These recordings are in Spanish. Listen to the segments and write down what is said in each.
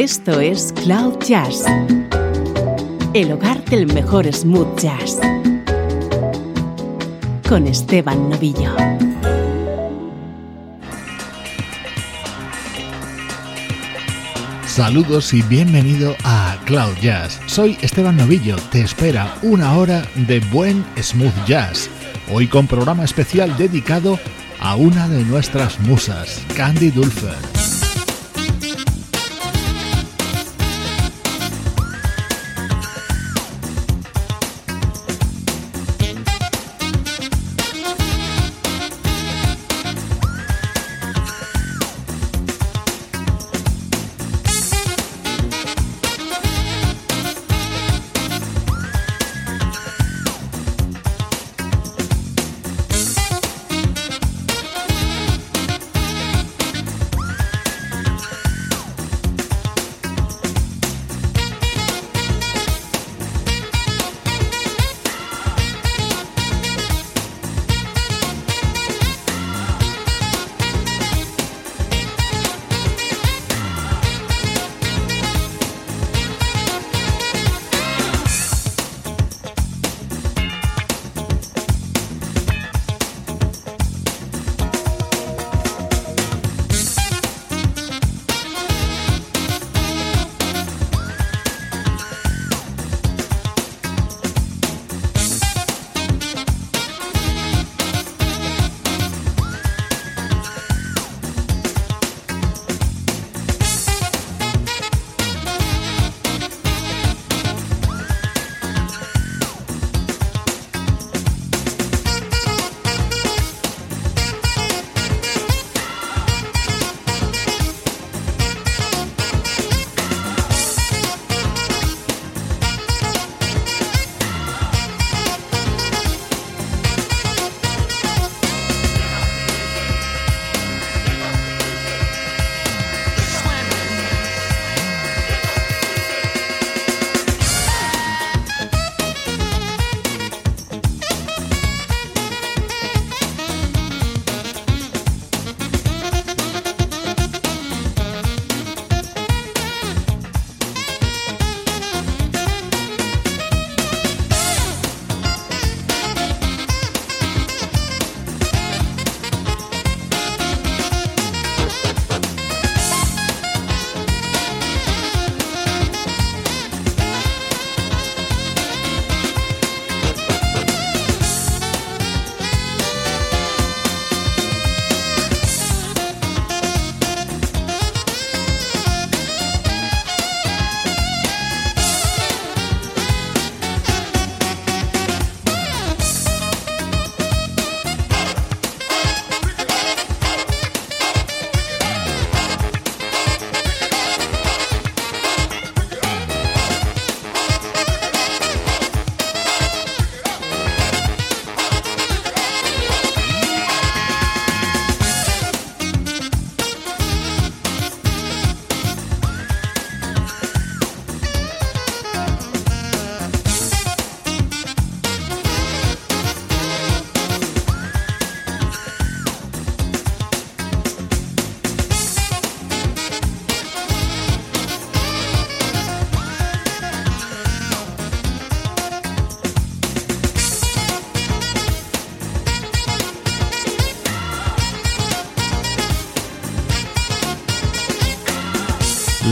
Esto es Cloud Jazz, el hogar del mejor smooth jazz, con Esteban Novillo. Saludos y bienvenido a Cloud Jazz. Soy Esteban Novillo, te espera una hora de buen smooth jazz. Hoy con programa especial dedicado a una de nuestras musas, Candy Dulfer.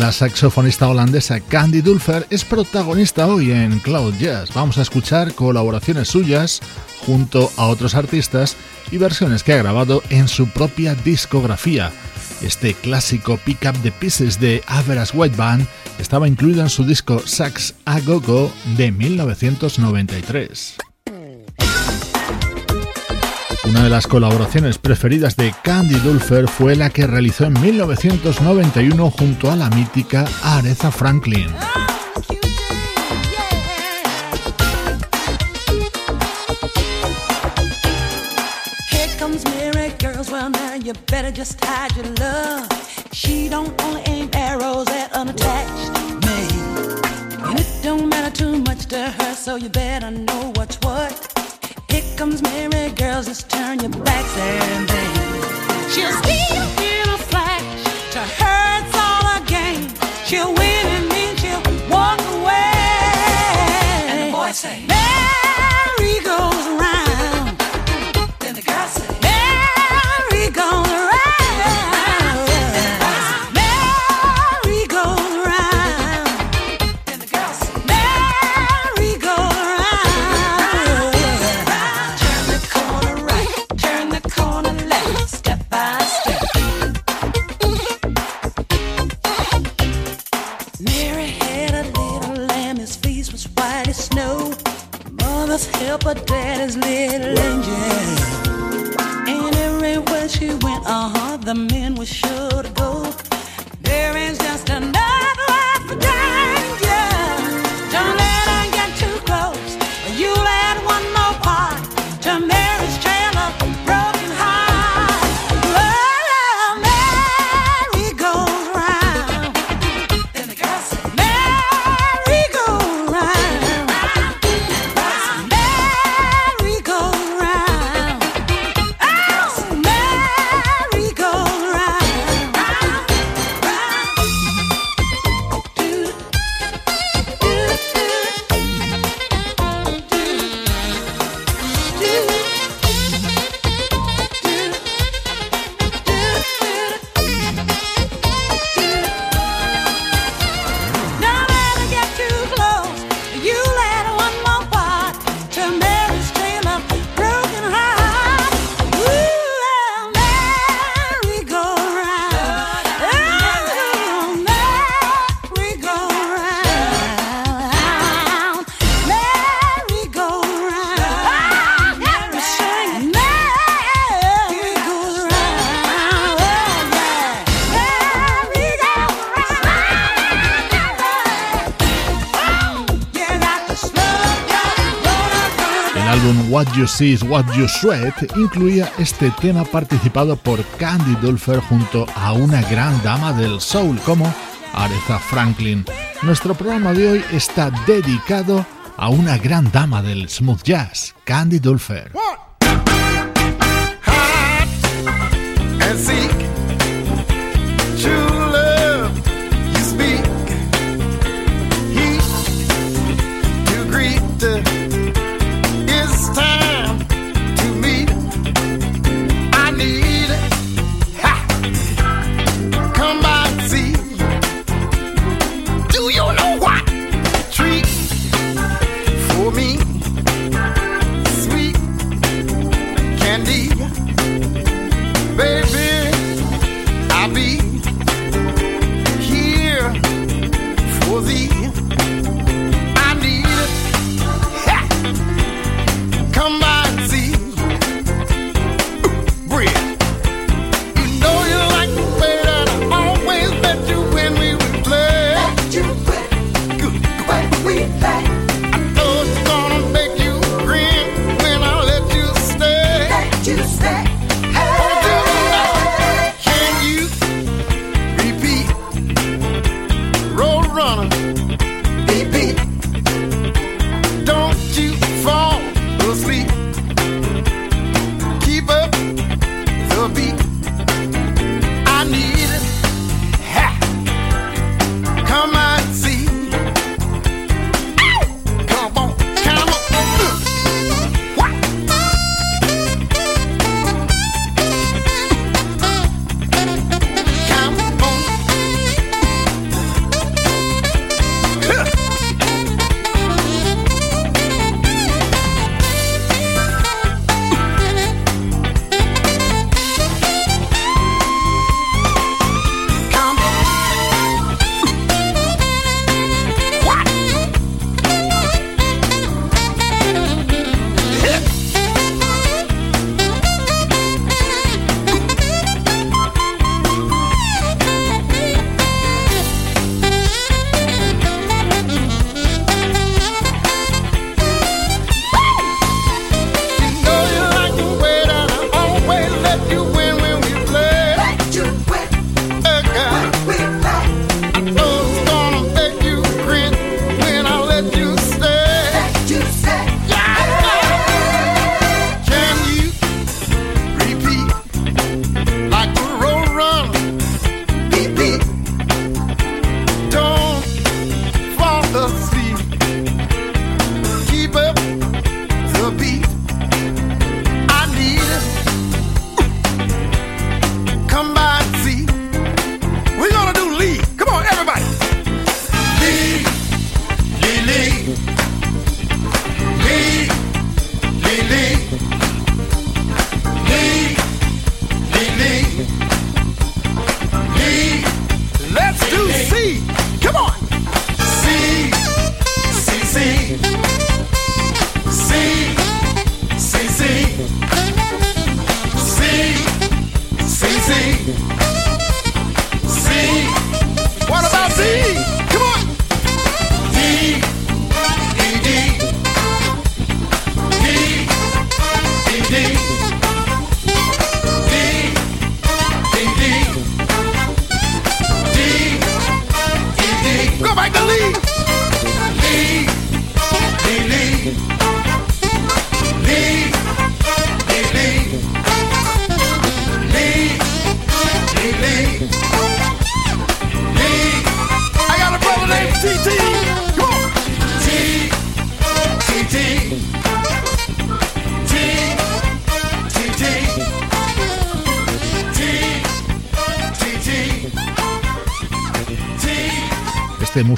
La saxofonista holandesa Candy Dulfer es protagonista hoy en Cloud Jazz. Vamos a escuchar colaboraciones suyas junto a otros artistas y versiones que ha grabado en su propia discografía. Este clásico Pick Up the Pieces de Average White Band estaba incluido en su disco Sax a Go Go de 1993. Una de las colaboraciones preferidas de Candy Dulfer fue la que realizó en 1991 junto a la mítica Aretha Franklin. it don't matter too much to her, so you better know what's what. comes Mary, girls, just turn your backs and then she'll steal in a flash. To her, it's all a game. She'll win and then she'll walk away. And the boys say. What You See is What You Sweat incluía este tema participado por Candy Dulfer junto a una gran dama del soul como Aretha Franklin. Nuestro programa de hoy está dedicado a una gran dama del smooth jazz, Candy Dulfer.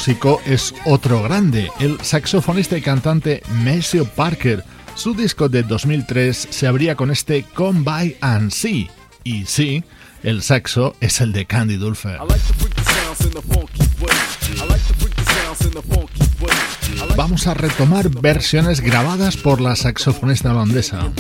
Músico es otro grande, el saxofonista y cantante Maceo Parker. Su disco de 2003 se abría con este Come By and See. Y sí, el saxo es el de Candy Dulfer. Vamos a retomar versiones grabadas por la saxofonista holandesa.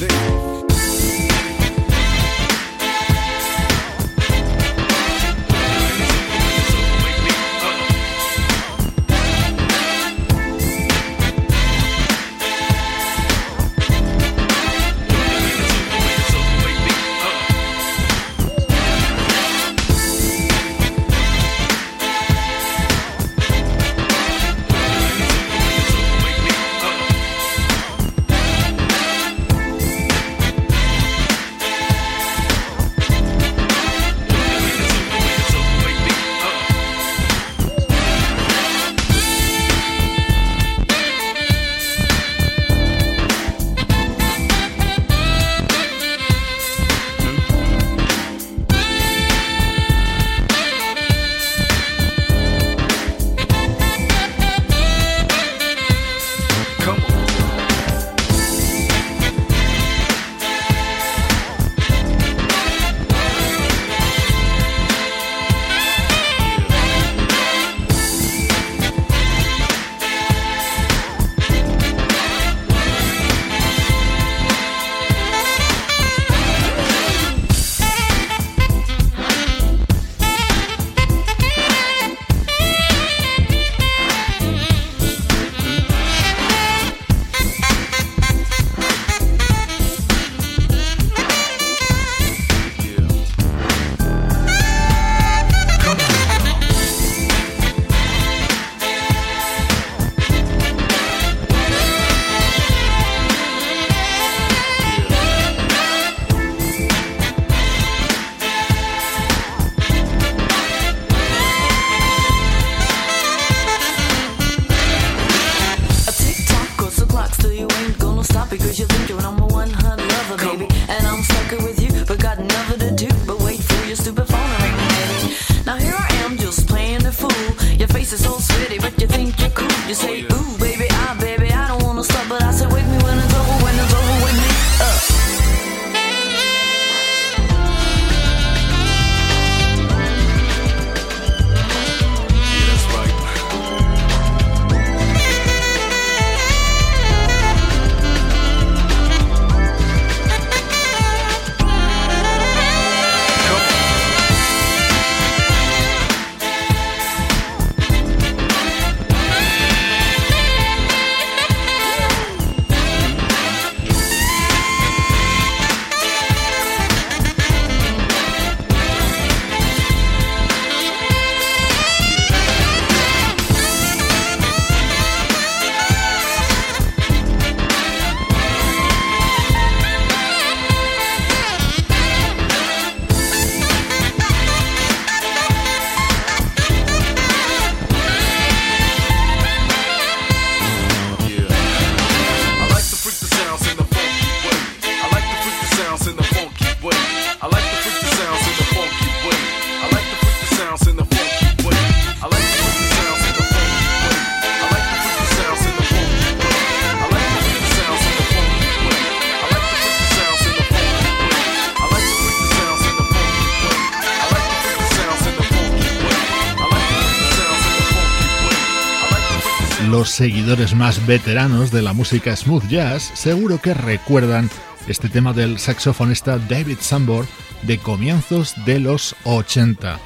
Seguidores más veteranos de la música smooth jazz seguro que recuerdan este tema del saxofonista David Sambor de comienzos de los 80.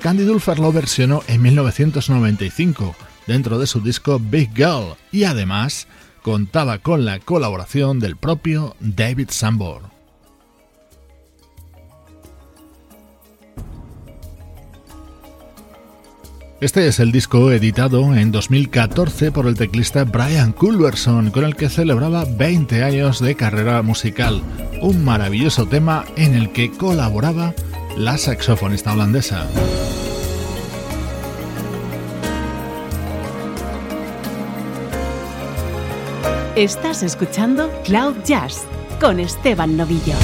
Candy Dulfer lo versionó en 1995 dentro de su disco Big Girl y además contaba con la colaboración del propio David Sambor. Este es el disco editado en 2014 por el teclista Brian Culverson, con el que celebraba 20 años de carrera musical. Un maravilloso tema en el que colaboraba la saxofonista holandesa. Estás escuchando Cloud Jazz con Esteban Novillo.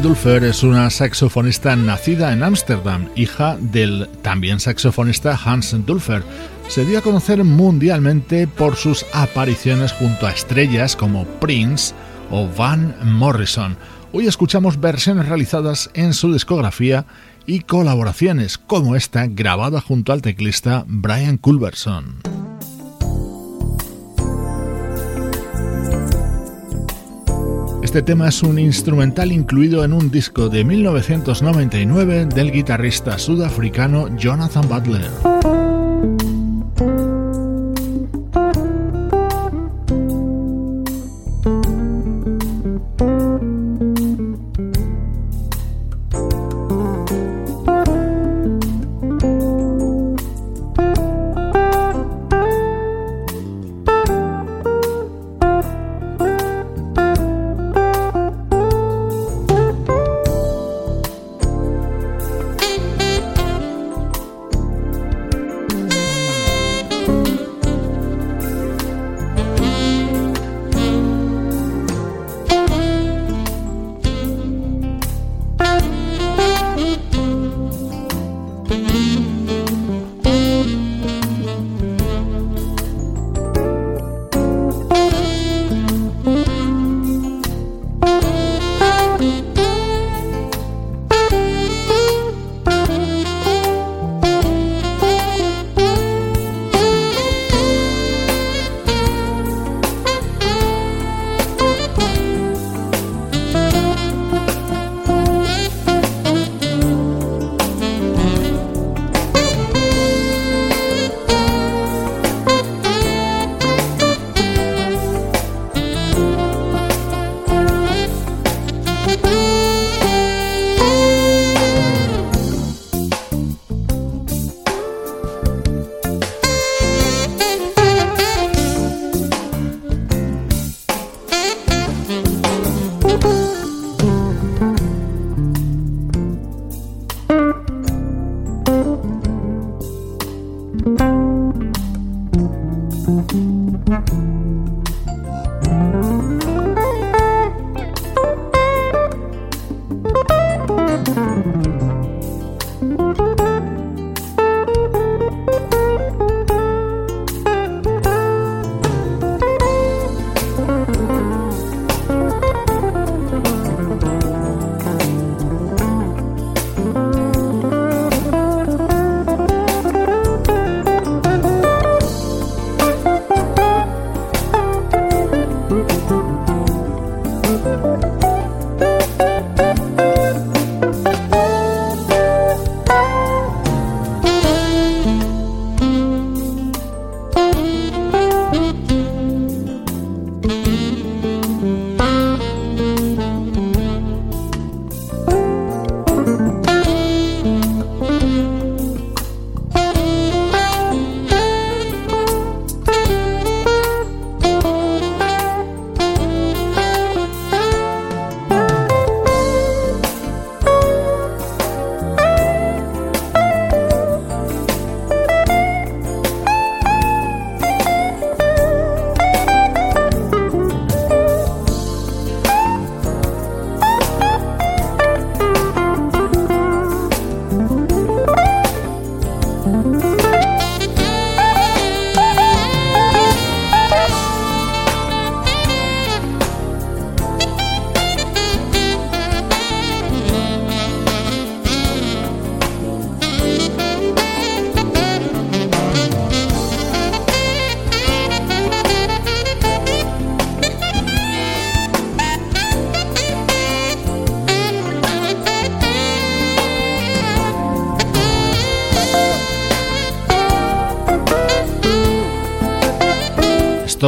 Dulfer es una saxofonista nacida en Ámsterdam, hija del también saxofonista Hans Dulfer. Se dio a conocer mundialmente por sus apariciones junto a estrellas como Prince o Van Morrison. Hoy escuchamos versiones realizadas en su discografía y colaboraciones como esta grabada junto al teclista Brian Culberson. Este tema es un instrumental incluido en un disco de 1999 del guitarrista sudafricano Jonathan Butler.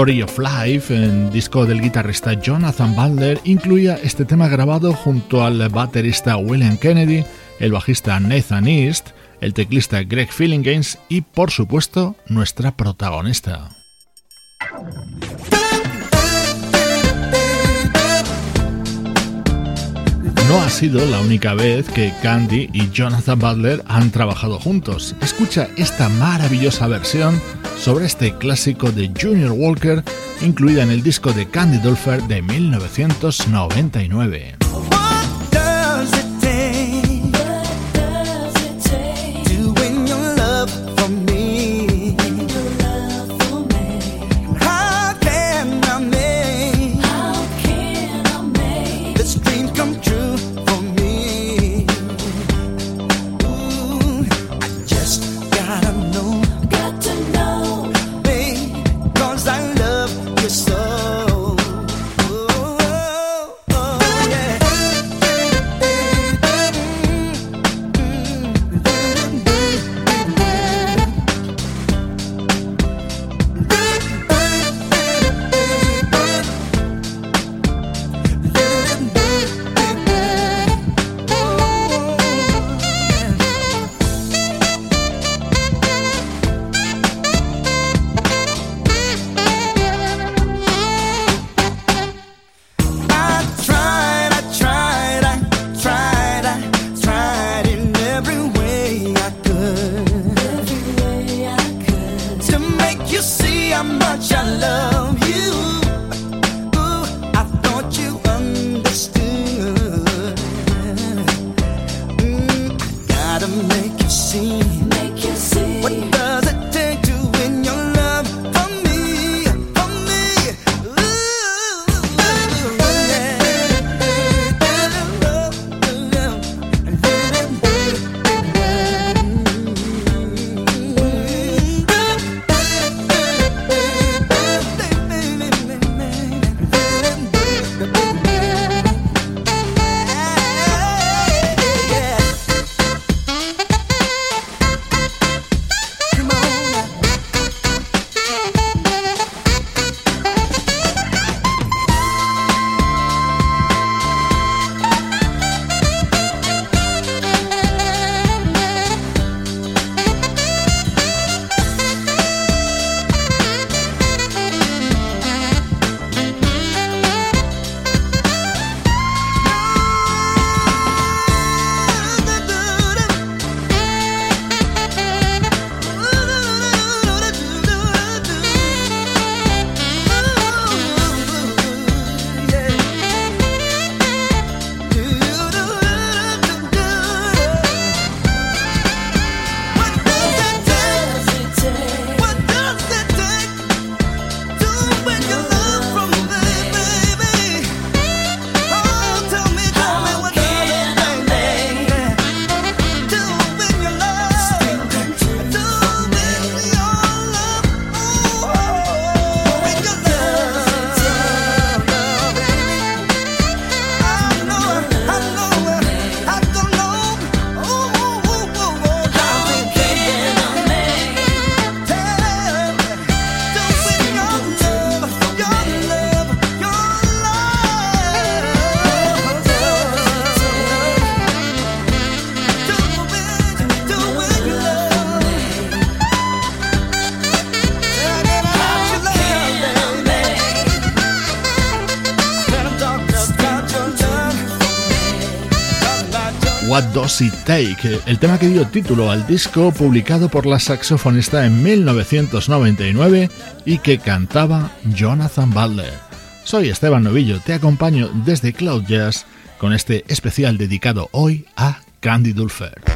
Of Life, en disco del guitarrista Jonathan Balder, incluía este tema grabado junto al baterista William Kennedy, el bajista Nathan East, el teclista Greg Games y, por supuesto, nuestra protagonista. No ha sido la única vez que Candy y Jonathan Butler han trabajado juntos. Escucha esta maravillosa versión sobre este clásico de Junior Walker incluida en el disco de Candy Dulfer de 1999. Take, el tema que dio título al disco publicado por la saxofonista en 1999 y que cantaba Jonathan Butler. Soy Esteban Novillo, te acompaño desde Cloud Jazz con este especial dedicado hoy a Candy Dulfer.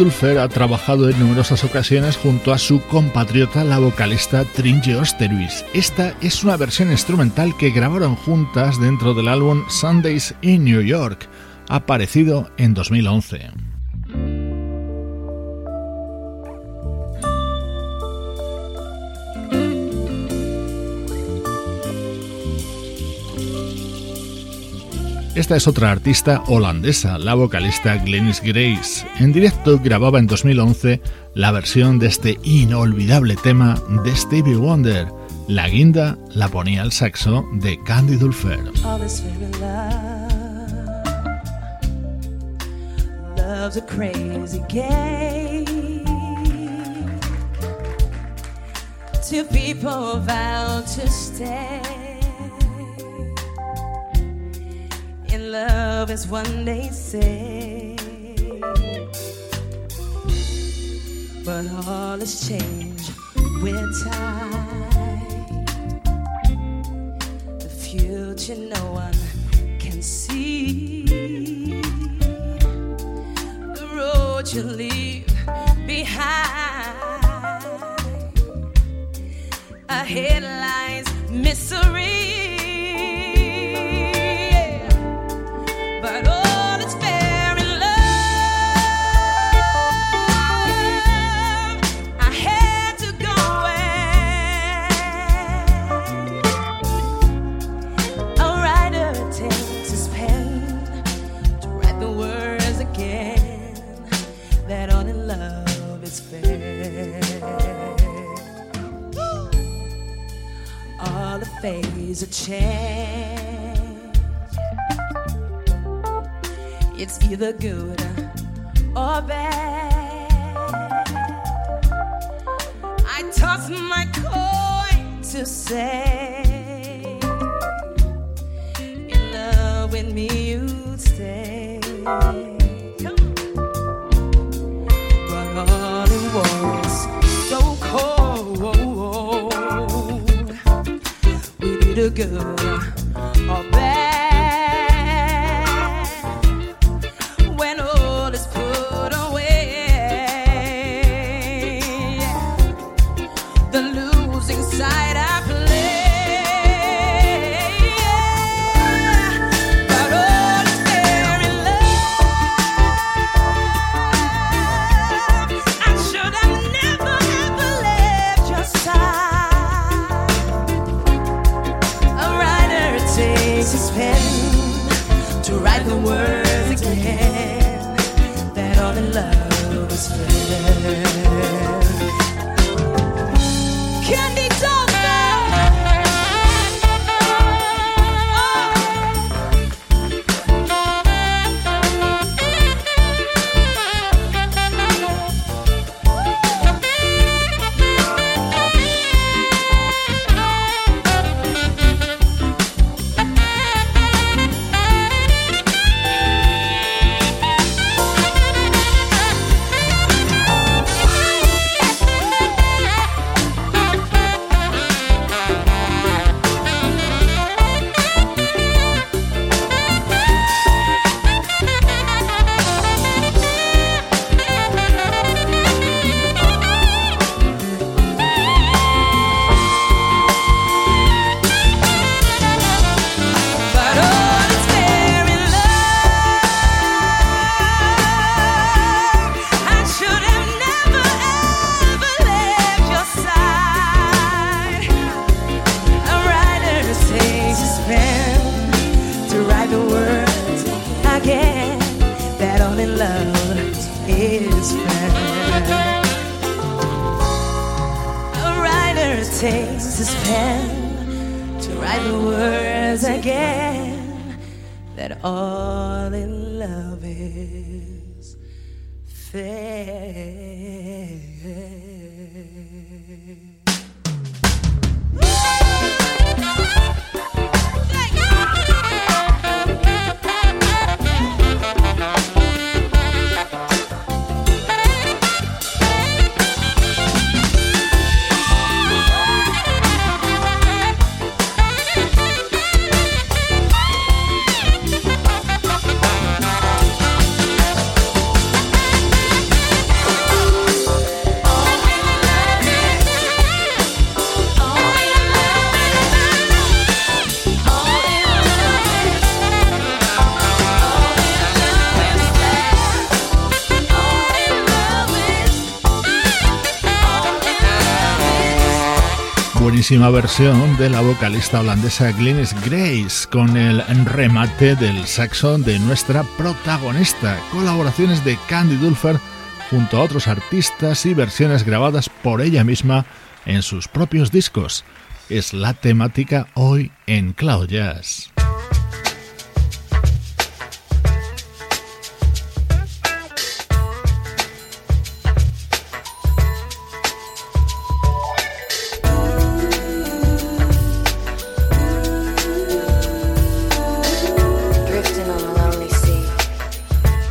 Dulfer ha trabajado en numerosas ocasiones junto a su compatriota, la vocalista Tringe Osterhuis. Esta es una versión instrumental que grabaron juntas dentro del álbum Sundays in New York, aparecido en 2011. Esta es otra artista holandesa, la vocalista Glennis Grace. En directo grababa en 2011 la versión de este inolvidable tema de Stevie Wonder. La guinda la ponía al saxo de Candy Dulfer. people to stay. Love, is one day say. But all has changed with time. The future no one can see. The road you leave behind. Ahead lies misery. Phase a change. It's either good or bad. I toss my coin to say, in love with me you'd stay. Go. Buenísima versión de la vocalista holandesa Glynis Grace con el remate del saxón de nuestra protagonista. Colaboraciones de Candy Dulfer junto a otros artistas y versiones grabadas por ella misma en sus propios discos. Es la temática hoy en Cloud Jazz.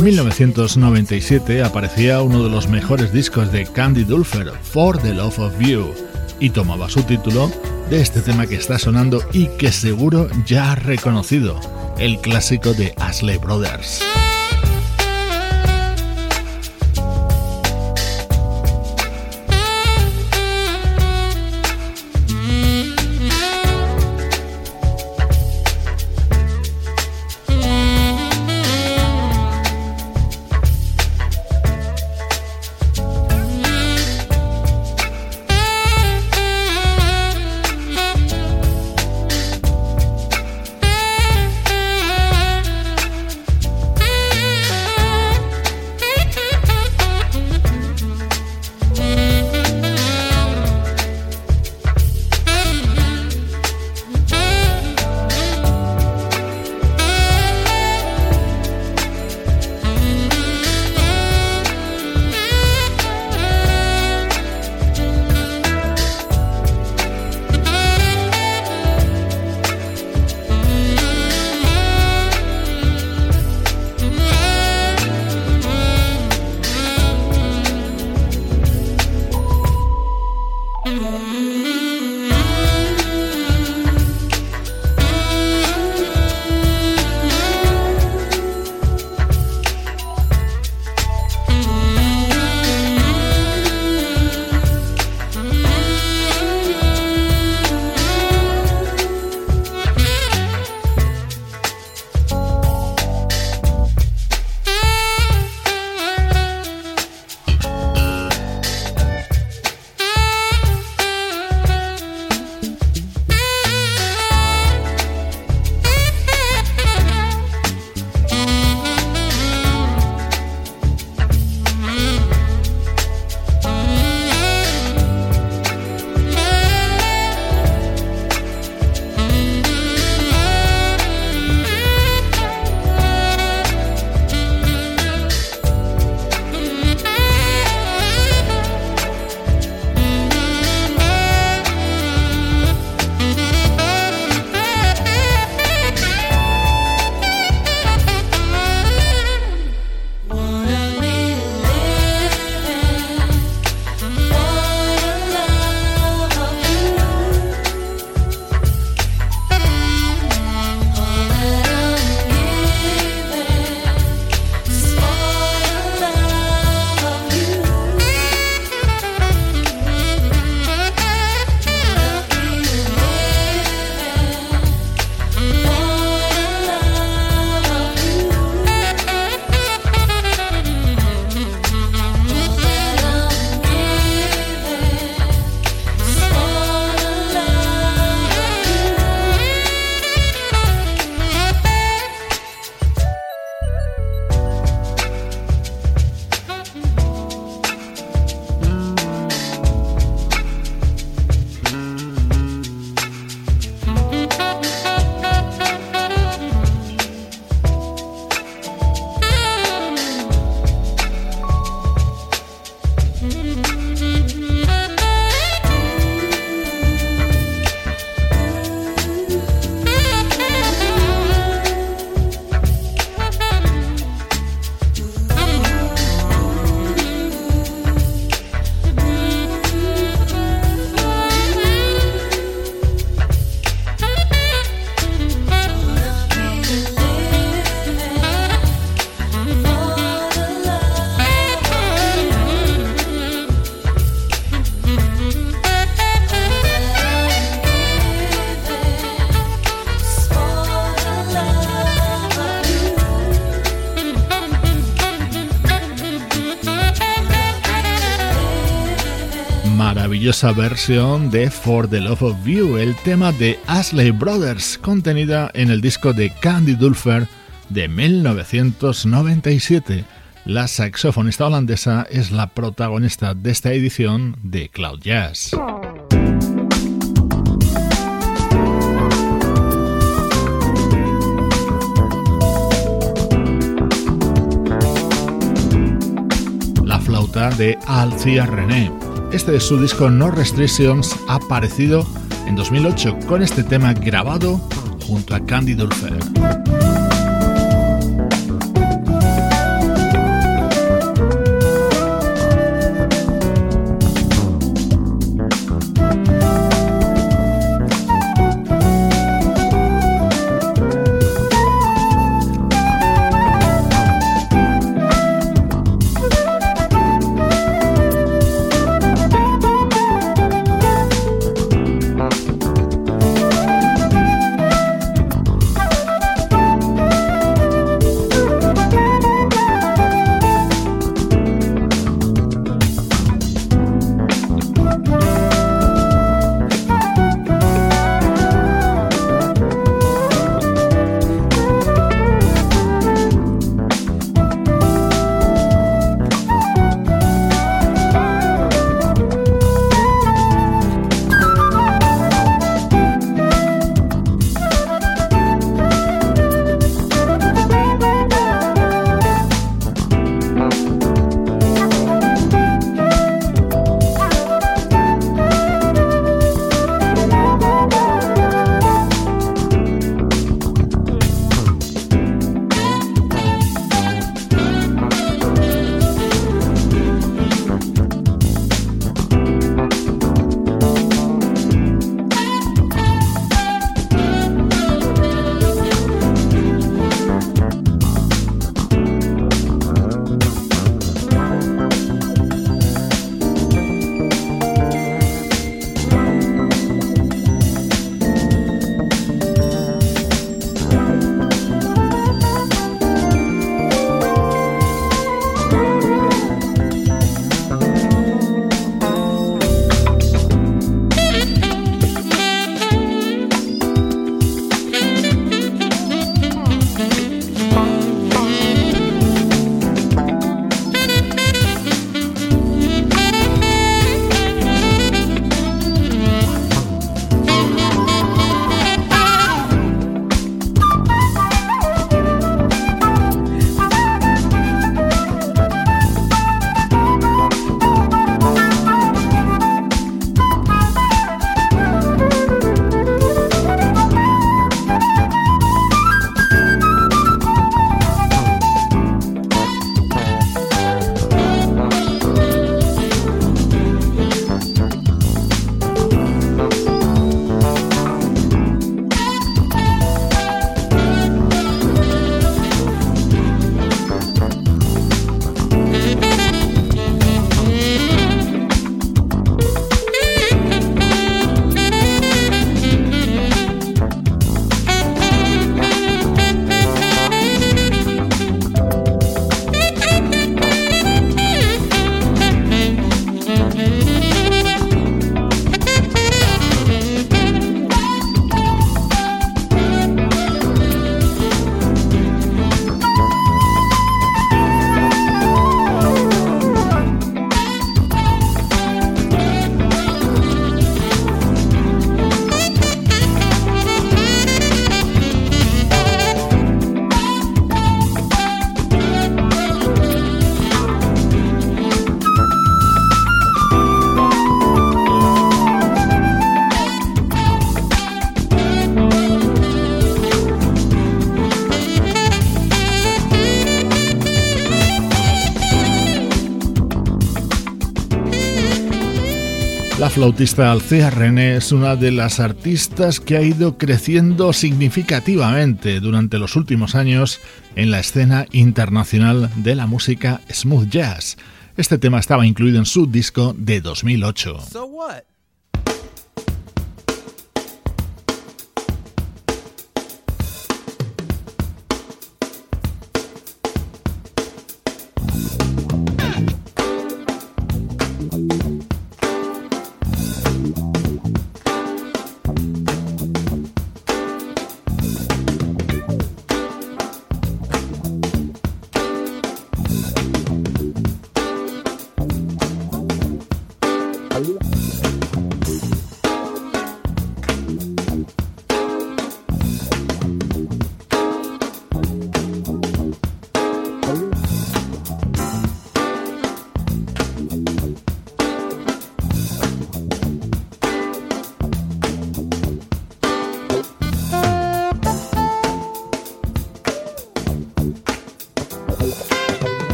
En 1997 aparecía uno de los mejores discos de Candy Dulfer, For the Love of You, y tomaba su título de este tema que está sonando y que seguro ya ha reconocido, el clásico de Ashley Brothers. Maravillosa versión de For the Love of You, el tema de Ashley Brothers, contenida en el disco de Candy Dulfer de 1997. La saxofonista holandesa es la protagonista de esta edición de Cloud Jazz. La flauta de Alcia René. Este de su disco No Restrictions aparecido en 2008 con este tema grabado junto a Candy Dulfer. Flautista Alcea René es una de las artistas que ha ido creciendo significativamente durante los últimos años en la escena internacional de la música smooth jazz. Este tema estaba incluido en su disco de 2008. So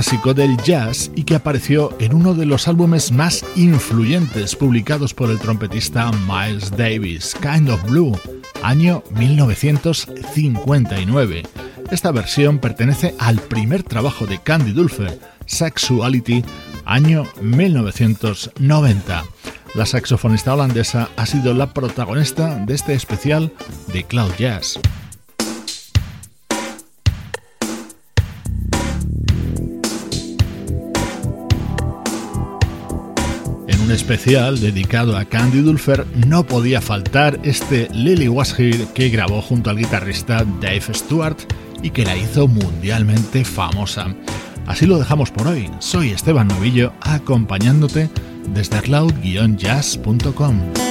clásico del jazz y que apareció en uno de los álbumes más influyentes publicados por el trompetista Miles Davis, Kind of Blue, año 1959. Esta versión pertenece al primer trabajo de Candy Dulfer, Sexuality, año 1990. La saxofonista holandesa ha sido la protagonista de este especial de Cloud Jazz. Especial dedicado a Candy Dulfer no podía faltar este Lily Was Here que grabó junto al guitarrista Dave Stewart y que la hizo mundialmente famosa. Así lo dejamos por hoy. Soy Esteban Novillo acompañándote desde cloud-jazz.com.